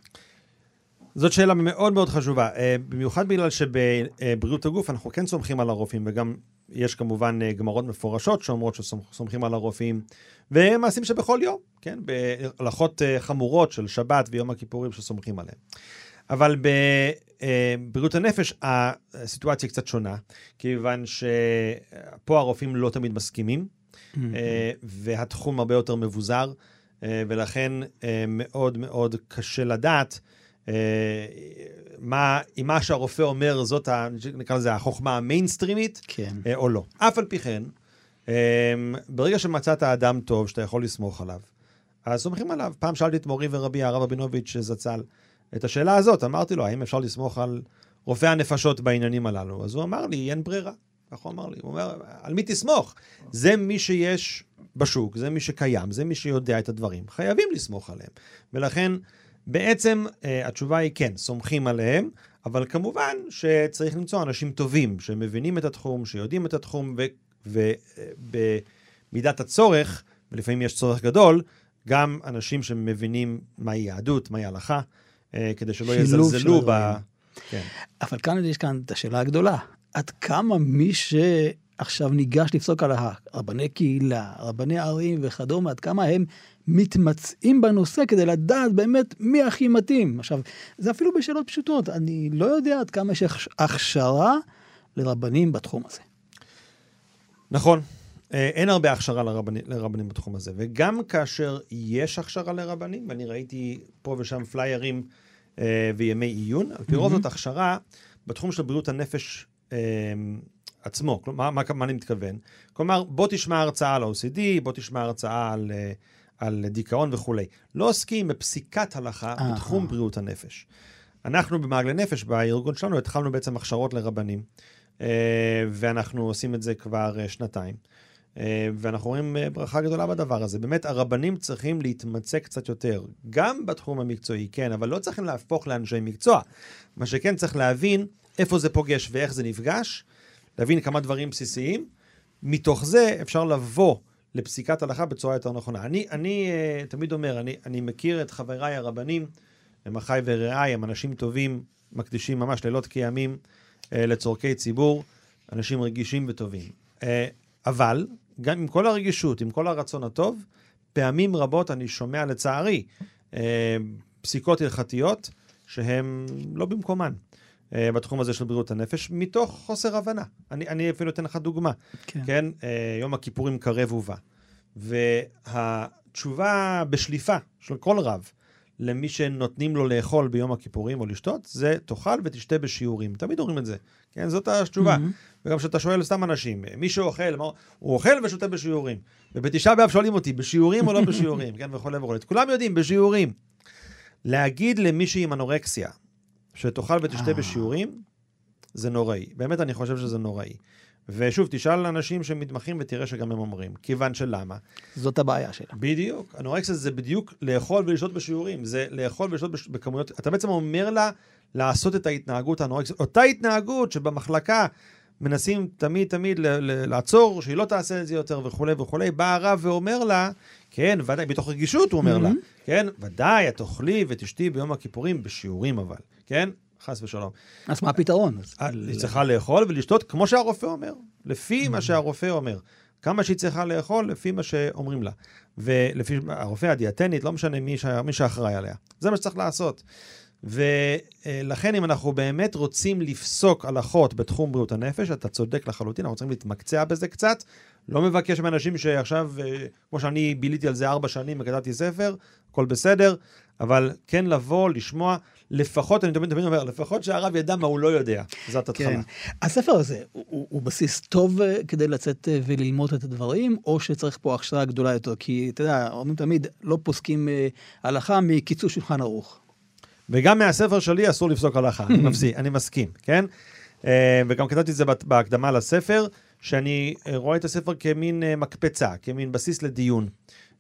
זאת שאלה מאוד מאוד חשובה, אה, במיוחד בגלל שבבריאות הגוף אנחנו כן סומכים על הרופאים, וגם יש כמובן אה, גמרות מפורשות שאומרות שסומכים על הרופאים, ומעשים שבכל יום, כן, בהלכות אה, חמורות של שבת ויום הכיפורים שסומכים עליהם. אבל בבריאות הנפש הסיטואציה קצת שונה, כיוון שפה הרופאים לא תמיד מסכימים, והתחום הרבה יותר מבוזר, ולכן מאוד מאוד קשה לדעת מה, אם מה שהרופא אומר זאת, ה- נקרא לזה החוכמה המיינסטרימית, כן. אה, או לא. אף על פי כן, אה, ברגע שמצאת אדם טוב שאתה יכול לסמוך עליו, אז סומכים עליו. פעם שאלתי את מורי ורבי, הרב רבינוביץ' זצ"ל, את השאלה הזאת, אמרתי לו, האם אפשר לסמוך על רופא הנפשות בעניינים הללו? אז הוא אמר לי, אין ברירה. כך הוא אמר לי. הוא אומר, על מי תסמוך? זה מי שיש בשוק, זה מי שקיים, זה מי שיודע את הדברים. חייבים לסמוך עליהם. ולכן, בעצם אה, התשובה היא כן, סומכים עליהם, אבל כמובן שצריך למצוא אנשים טובים, שמבינים את התחום, שיודעים את התחום, ובמידת הצורך, ולפעמים יש צורך גדול, גם אנשים שמבינים מהי יהדות, מהי הלכה, אה, כדי שלא יזלזלו ב... הדברים. כן. אבל כאן יש כאן את השאלה הגדולה, עד כמה מי שעכשיו ניגש לפסוק על רבני קהילה, רבני ערים וכדומה, עד כמה הם מתמצאים בנושא כדי לדעת באמת מי הכי מתאים. עכשיו, זה אפילו בשאלות פשוטות, אני לא יודע עד כמה יש הכש- הכשרה לרבנים בתחום הזה. נכון. אה, אין הרבה הכשרה לרבני, לרבנים בתחום הזה, וגם כאשר יש הכשרה לרבנים, ואני ראיתי פה ושם פליירים אה, וימי עיון, על פי רוב זאת הכשרה בתחום של בריאות הנפש אה, עצמו. כלומר, מה, מה אני מתכוון? כלומר, בוא תשמע הרצאה על ה-OCD, בוא תשמע הרצאה על, אה, על דיכאון וכולי. לא עוסקים בפסיקת הלכה אהה. בתחום בריאות הנפש. אנחנו במעגלי נפש, בארגון שלנו, התחלנו בעצם הכשרות לרבנים, אה, ואנחנו עושים את זה כבר אה, שנתיים. אה, ואנחנו רואים אה, ברכה גדולה בדבר הזה. באמת, הרבנים צריכים להתמצא קצת יותר, גם בתחום המקצועי, כן, אבל לא צריכים להפוך לאנשי מקצוע. מה שכן צריך להבין איפה זה פוגש ואיך זה נפגש, להבין כמה דברים בסיסיים. מתוך זה אפשר לבוא לפסיקת הלכה בצורה יותר נכונה. אני, אני uh, תמיד אומר, אני, אני מכיר את חבריי הרבנים, הם אחיי ורעיי, הם אנשים טובים, מקדישים ממש לילות כימים uh, לצורכי ציבור, אנשים רגישים וטובים. Uh, אבל, גם עם כל הרגישות, עם כל הרצון הטוב, פעמים רבות אני שומע, לצערי, אה, פסיקות הלכתיות שהן לא במקומן. אה, בתחום הזה של בריאות הנפש, מתוך חוסר הבנה. אני, אני אפילו אתן לך דוגמה. כן. כן, אה, יום הכיפורים קרב ובא. והתשובה בשליפה של כל רב למי שנותנים לו לאכול ביום הכיפורים או לשתות, זה תאכל ותשתה בשיעורים. תמיד אומרים את זה, כן? זאת התשובה. Mhm. וגם כשאתה שואל סתם אנשים, מי שאוכל, מה, הוא אוכל ושותה בשיעורים. ובתשעה באב שואלים אותי, בשיעורים או לא בשיעורים, כן, וכולי וכולי. כולם יודעים, בשיעורים. להגיד למישהי עם אנורקסיה, שתאכל ותשתה אה. בשיעורים, זה נוראי. באמת, אני חושב שזה נוראי. ושוב, תשאל אנשים שמתמחים ותראה שגם הם אומרים. כיוון שלמה? זאת הבעיה שלה. בדיוק. אנורקסיה זה בדיוק לאכול ולשתות בשיעורים. זה לאכול ולשתות בש... בכמויות... אתה בעצם אומר לה לעשות את ההתנהגות האנורקסית. אותה התנהגות שבמחלקה מנסים תמיד תמיד ל- ל- לעצור, שהיא לא תעשה את זה יותר וכולי וכולי. בא הרב ואומר לה, כן, ודאי, מתוך רגישות הוא אומר לה, Mhm. כן, ודאי, את תאכלי ותשתי ביום הכיפורים בשיעורים אבל, כן? חס ושלום. אז מה הפתרון? אה, היא צריכה לאכול ולשתות כמו שהרופא אומר, לפי מה שהרופא אומר. כמה שהיא צריכה לאכול, לפי מה שאומרים לה. ולפי הרופא, הדיאטנית, לא משנה מי, שה- מי שאחראי עליה. זה מה שצריך לעשות. ולכן, אם אנחנו באמת רוצים לפסוק הלכות בתחום בריאות הנפש, אתה צודק לחלוטין, אנחנו צריכים להתמקצע בזה קצת. לא מבקש מאנשים שעכשיו, אה, כמו שאני ביליתי על זה ארבע שנים וכתבתי ספר, הכל בסדר, אבל כן לבוא, לשמוע, לפחות, אני תמיד תמיד אומר, לפחות שהרב ידע מה הוא לא יודע. זאת התחלה. כן. הספר הזה הוא, הוא, בסיס טוב אה, כדי לצאת אה, וללמוד את הדברים, או שצריך פה הכשרה גדולה יותר? כי אתה יודע, אומרים תמיד, לא פוסקים הלכה מקיצור שולחן ערוך. וגם מהספר שלי אסור לפסוק הלכה, אני מפסיק, אני מסכים, כן? אה, וגם כתבתי את זה בהקדמה לספר, שאני אה, רואה את הספר כמין אה, מקפצה, כמין בסיס לדיון.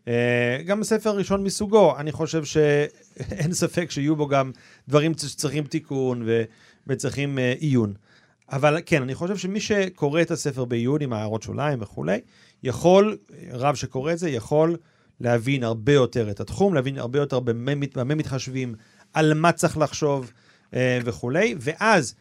אה, גם ספר ראשון מסוגו, אני חושב שאין ספק שיהיו בו גם דברים שצריכים תיקון ו- וצריכים עיון. אבל כן, אני חושב שמי שקורא את הספר בעיון עם הערות שוליים וכולי, יכול, רב שקורא את זה, יכול להבין הרבה יותר את התחום, להבין הרבה יותר במה מתחשבים, על מה צריך לחשוב אה, וכולי, ואז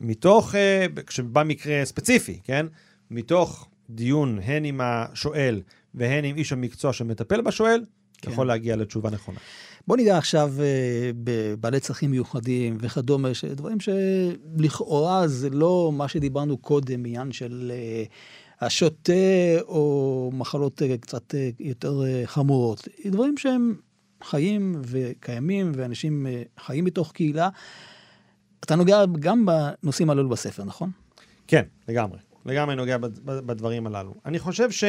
מתוך, אה, כשבא מקרה ספציפי, כן? מתוך דיון הן עם השואל והן עם איש המקצוע שמטפל בשואל, כן. יכול להגיע לתשובה נכונה. בוא ניגע עכשיו אה, בבעלי צרכים מיוחדים וכדומה, דברים שלכאורה זה לא מה שדיברנו קודם, עניין של אה, השוטה או מחלות אה, קצת אה, יותר אה, חמורות. דברים שהם חיים וקיימים, ואנשים אה, חיים מתוך קהילה. אתה נוגע גם בנושאים הללו בספר, נכון? כן, לגמרי. לגמרי נוגע בד- בד- בדברים הללו. אני חושב ש...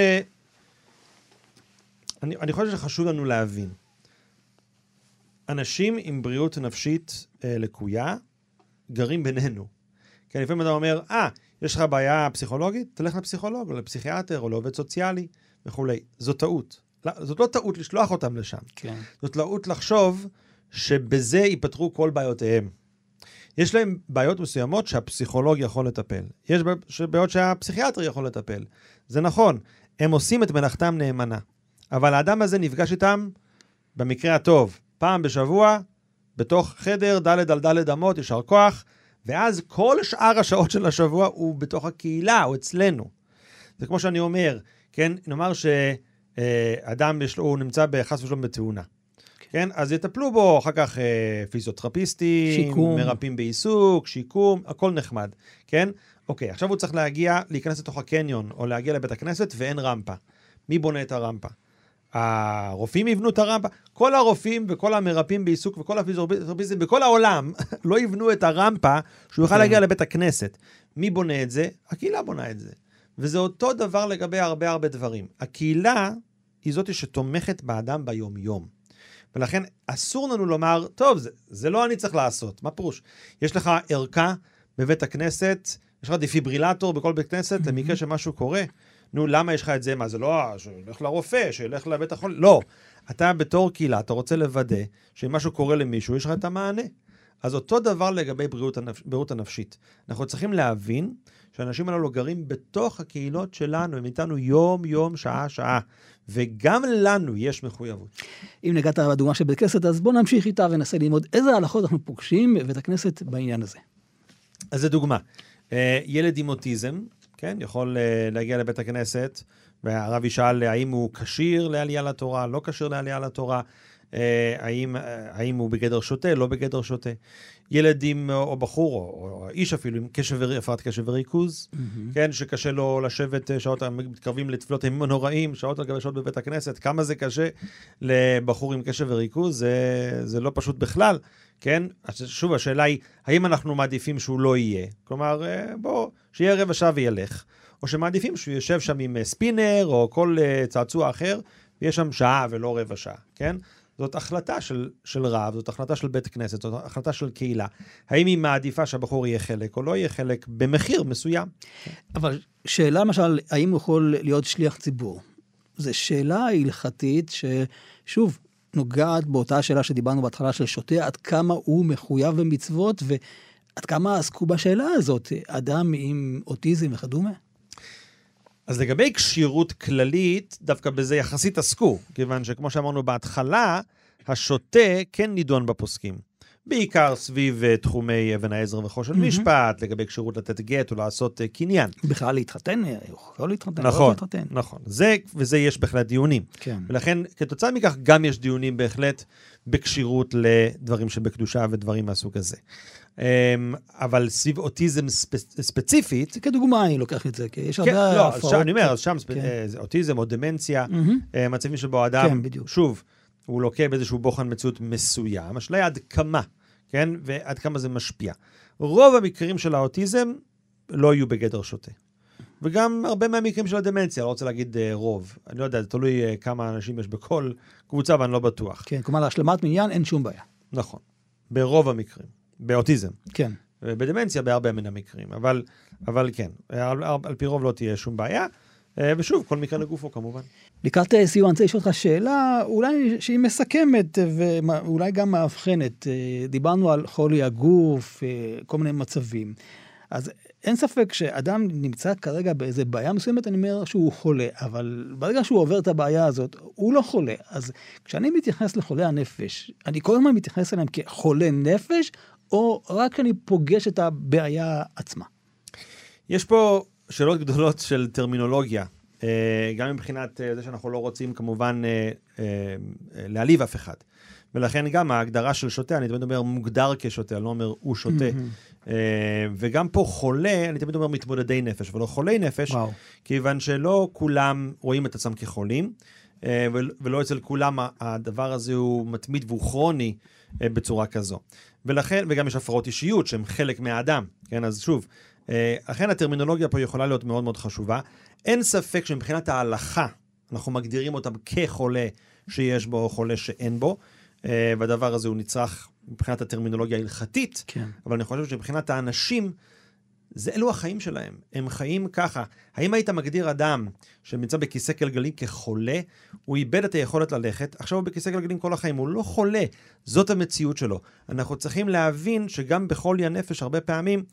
אני, אני חושב שחשוב לנו להבין. אנשים עם בריאות נפשית אה, לקויה גרים בינינו. כי לפעמים אתה אומר, אה, יש לך בעיה פסיכולוגית? תלך לפסיכולוג או לפסיכיאטר או לעובד סוציאלי וכולי. זו טעות. זאת לא טעות לשלוח אותם לשם. כן. זאת טעות לחשוב שבזה ייפתרו כל בעיותיהם. יש להם בעיות מסוימות שהפסיכולוג יכול לטפל. יש בעיות שהפסיכיאטר יכול לטפל. זה נכון, הם עושים את מלאכתם נאמנה. אבל האדם הזה נפגש איתם, במקרה הטוב, פעם בשבוע, בתוך חדר, ד' על ד' אמות, יישר כוח, ואז כל שאר השעות של השבוע הוא בתוך הקהילה, הוא אצלנו. זה כמו שאני אומר, כן, נאמר שאדם, יש לו, הוא נמצא בחס ושלום בתאונה. כן, אז יטפלו בו אחר כך אה, פיזיותרפיסטים, שיקום. מרפאים בעיסוק, שיקום, הכל נחמד, כן? אוקיי, עכשיו הוא צריך להגיע, להיכנס לתוך הקניון, או להגיע לבית הכנסת, ואין רמפה. מי בונה את הרמפה? הרופאים יבנו את הרמפה? כל הרופאים וכל המרפאים בעיסוק וכל הפיזיותרפיסטים בכל העולם לא יבנו את הרמפה שהוא יוכל כן. להגיע לבית הכנסת. מי בונה את זה? הקהילה בונה את זה. וזה אותו דבר לגבי הרבה הרבה דברים. הקהילה היא זאת שתומכת באדם ביום-יום. ולכן אסור לנו לומר, טוב, זה, זה לא אני צריך לעשות. מה פירוש? יש לך ערכה בבית הכנסת, יש לך דפיברילטור בכל בית כנסת למקרה שמשהו קורה. נו, למה יש לך את זה? מה, זה לא, שילך לרופא, שילך לבית החולים. לא. אתה בתור קהילה, אתה רוצה לוודא שאם משהו קורה למישהו, יש לך את המענה. אז אותו דבר לגבי בריאות, הנפש, בריאות הנפשית. אנחנו צריכים להבין שהאנשים הללו גרים בתוך הקהילות שלנו, הם איתנו יום-יום, שעה-שעה. וגם לנו יש מחויבות. אם נגעת בדוגמה של בית כנסת, אז בוא נמשיך איתה וננסה ללמוד איזה הלכות אנחנו פוגשים בבית הכנסת בעניין הזה. אז זו דוגמה. אה, ילד עם אוטיזם, כן? יכול uh, להגיע לבית הכנסת, והרב ישאל האם הוא כשיר לעלייה לתורה, לא כשיר לעלייה לתורה, uh, האם, האם הוא בגדר שוטה, לא בגדר שוטה. ילדים או בחור, או, או איש אפילו, עם קשב, הפרעת קשב וריכוז, mm-hmm. כן, שקשה לו לשבת שעות, מתקרבים לתפילות הימים הנוראים, שעות על גבי שעות בבית הכנסת, כמה זה קשה לבחור עם קשב וריכוז, זה, זה לא פשוט בכלל, כן? שוב, השאלה היא, האם אנחנו מעדיפים שהוא לא יהיה? כלומר, בוא, שיהיה רבע שעה וילך, או שמעדיפים שהוא יושב שם עם ספינר, או כל צעצוע אחר, ויש שם שעה ולא רבע שעה, כן? זאת החלטה של, של רב, זאת החלטה של בית כנסת, זאת החלטה של קהילה. האם היא מעדיפה שהבחור יהיה חלק או לא יהיה חלק במחיר מסוים. אבל שאלה למשל, האם הוא יכול להיות שליח ציבור? זו שאלה הלכתית ששוב, נוגעת באותה שאלה שדיברנו בהתחלה של שוטה, עד כמה הוא מחויב במצוות ועד כמה עסקו בשאלה הזאת, אדם עם אוטיזם וכדומה. אז לגבי כשירות כללית, דווקא בזה יחסית עסקו, כיוון שכמו שאמרנו בהתחלה, השוטה כן נידון בפוסקים. בעיקר סביב uh, תחומי אבן העזר וחושן mm-hmm. משפט, לגבי כשירות לתת גט או לעשות uh, קניין. בכלל להתחתן, יכול להתחתן, נכון, לא להתחתן. נכון, זה, וזה יש בהחלט דיונים. כן. ולכן, כתוצאה מכך, גם יש דיונים בהחלט בכשירות לדברים שבקדושה ודברים מהסוג הזה. אמ, אבל סביב אוטיזם ספציפית... כדוגמה אני לוקח את זה, כי יש כן, הרבה הפרעות. לא, שם אני אומר, שם כן. אה, אוטיזם או דמנציה, אה, מצבים שבו אדם, כן, שוב, הוא לוקה באיזשהו בוחן מציאות מסוים, השאלה היא עד כמה, כן? ועד כמה זה משפיע. רוב המקרים של האוטיזם לא יהיו בגדר שוטה. וגם הרבה מהמקרים של הדמנציה, לא רוצה להגיד uh, רוב. אני לא יודע, זה תלוי uh, כמה אנשים יש בכל קבוצה, ואני לא בטוח. כן, כלומר, להשלמת מניין אין שום בעיה. נכון, ברוב המקרים. באוטיזם. כן. בדמנציה בהרבה מן המקרים, אבל, אבל כן, על, על, פי רוב לא תהיה שום בעיה. אה, ושוב, כל מקרה לגופו כמובן. לקראת אה, סיום אני רוצה לשאול אותך שאלה, אולי שהיא מסכמת ואולי גם מאבחנת. אה, דיברנו על חולי הגוף, כל מיני מצבים. אז אין ספק שאדם נמצא כרגע באיזה בעיה מסוימת, אני אומר שהוא חולה, אבל ברגע שהוא עובר את הבעיה הזאת, הוא לא חולה. אז כשאני מתייחס לחולי הנפש, אני כל הזמן מתייחס אליהם כחולה נפש, או רק כשאני פוגש את הבעיה עצמה? יש פה שאלות גדולות של טרמינולוגיה. אה, גם מבחינת אה, זה שאנחנו לא רוצים כמובן אה, להעליב אף אחד. ולכן גם ההגדרה של שוטה, אני תמיד אומר מוגדר כשוטה, אני לא אומר הוא שוטה. Mm-hmm. וגם פה חולה, אני תמיד אומר מתמודדי נפש, ולא חולי נפש, וואו. כיוון שלא כולם רואים את עצמם כחולים, ולא אצל כולם הדבר הזה הוא מתמיד והוא כרוני בצורה כזו. ולכן, וגם יש הפרעות אישיות שהן חלק מהאדם, כן? אז שוב, אכן הטרמינולוגיה פה יכולה להיות מאוד מאוד חשובה. אין ספק שמבחינת ההלכה, אנחנו מגדירים אותם כחולה שיש בו או חולה שאין בו, אה, והדבר הזה הוא נצרך מבחינת הטרמינולוגיה ההלכתית, כן. אבל אני חושב שמבחינת האנשים, זה אלו החיים שלהם, הם חיים ככה. האם היית מגדיר אדם שנמצא בכיסא גלגלים כחולה, הוא איבד את היכולת ללכת, עכשיו הוא בכיסא גלגלים כל החיים, הוא לא חולה, זאת המציאות שלו. אנחנו צריכים להבין שגם בחולי הנפש הרבה פעמים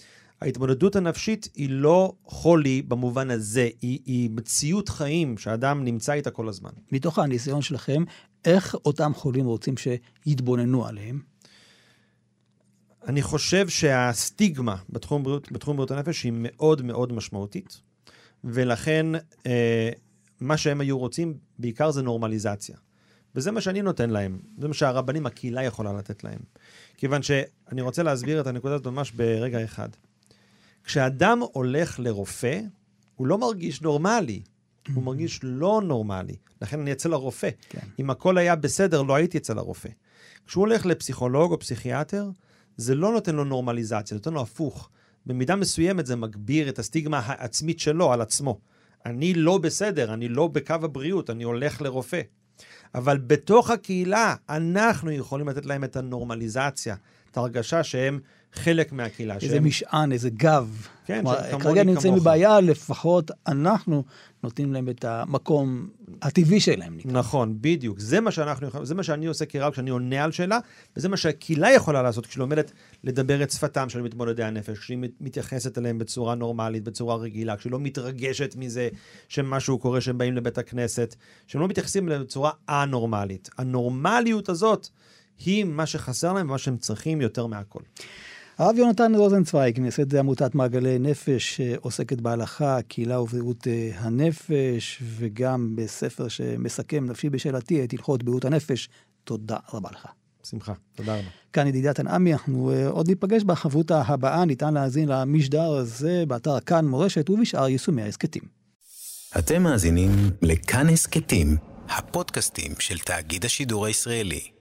ההתמודדות הנפשית היא לא חולי במובן הזה, היא, היא מציאות חיים שאדם נמצא איתה כל הזמן. מתוך הניסיון שלכם, איך אותם חולים רוצים שיתבוננו עליהם? אני חושב שהסטיגמה בתחום בריאות, בתחום בריאות הנפש היא מאוד מאוד משמעותית, ולכן אה, מה שהם היו רוצים בעיקר זה נורמליזציה. וזה מה שאני נותן להם, זה מה שהרבנים, הקהילה יכולה לתת להם. כיוון שאני רוצה להסביר את הנקודה הזאת ממש ברגע אחד. כשאדם הולך לרופא, הוא לא מרגיש נורמלי, הוא מרגיש לא נורמלי. לכן אני אצל הרופא. כן. אם הכל היה בסדר, לא הייתי אצל הרופא. כשהוא הולך לפסיכולוג או פסיכיאטר, זה לא נותן לו נורמליזציה, זה נותן לו הפוך. במידה מסוימת זה מגביר את הסטיגמה העצמית שלו על עצמו. אני לא בסדר, אני לא בקו הבריאות, אני הולך לרופא. אבל בתוך הקהילה, אנחנו יכולים לתת להם את הנורמליזציה, את ההרגשה שהם חלק מהקהילה. איזה שהם... משען, איזה גב. כן, שכמוני כרגע נמצאים בבעיה, לפחות אנחנו נותנים להם את המקום הטבעי שלהם. נקרא. נכון, בדיוק. זה מה, שאנחנו, זה מה שאני עושה כרב כשאני עונה על שאלה, וזה מה שהקהילה יכולה לעשות כשהיא לומדת לדבר את שפתם של מתמודדי הנפש, כשהיא מתייחסת אליהם בצורה נורמלית, בצורה רגילה, כשהיא לא מתרגשת מזה שמשהו קורה שהם באים לבית הכנסת, שהם לא מתייחסים אליהם בצורה א-נורמלית. הנורמליות הזאת היא מה שחסר להם ומה שהם צריכים יותר מהכל. הרב יונתן רוזנצוויג, מייסד עמותת מעגלי נפש, עוסקת בהלכה, קהילה ובריאות אה, הנפש, וגם בספר שמסכם נפשי בשאלתי את הלכות בריאות הנפש. תודה רבה לך. בשמחה, תודה רבה. כאן ידידיה תנעמי, אנחנו אה, עוד ניפגש בחברותה הבאה, ניתן להאזין למשדר הזה באתר כאן מורשת ובשאר יישומי ההסכתים. אתם מאזינים לכאן הסכתים, הפודקאסטים של תאגיד השידור הישראלי.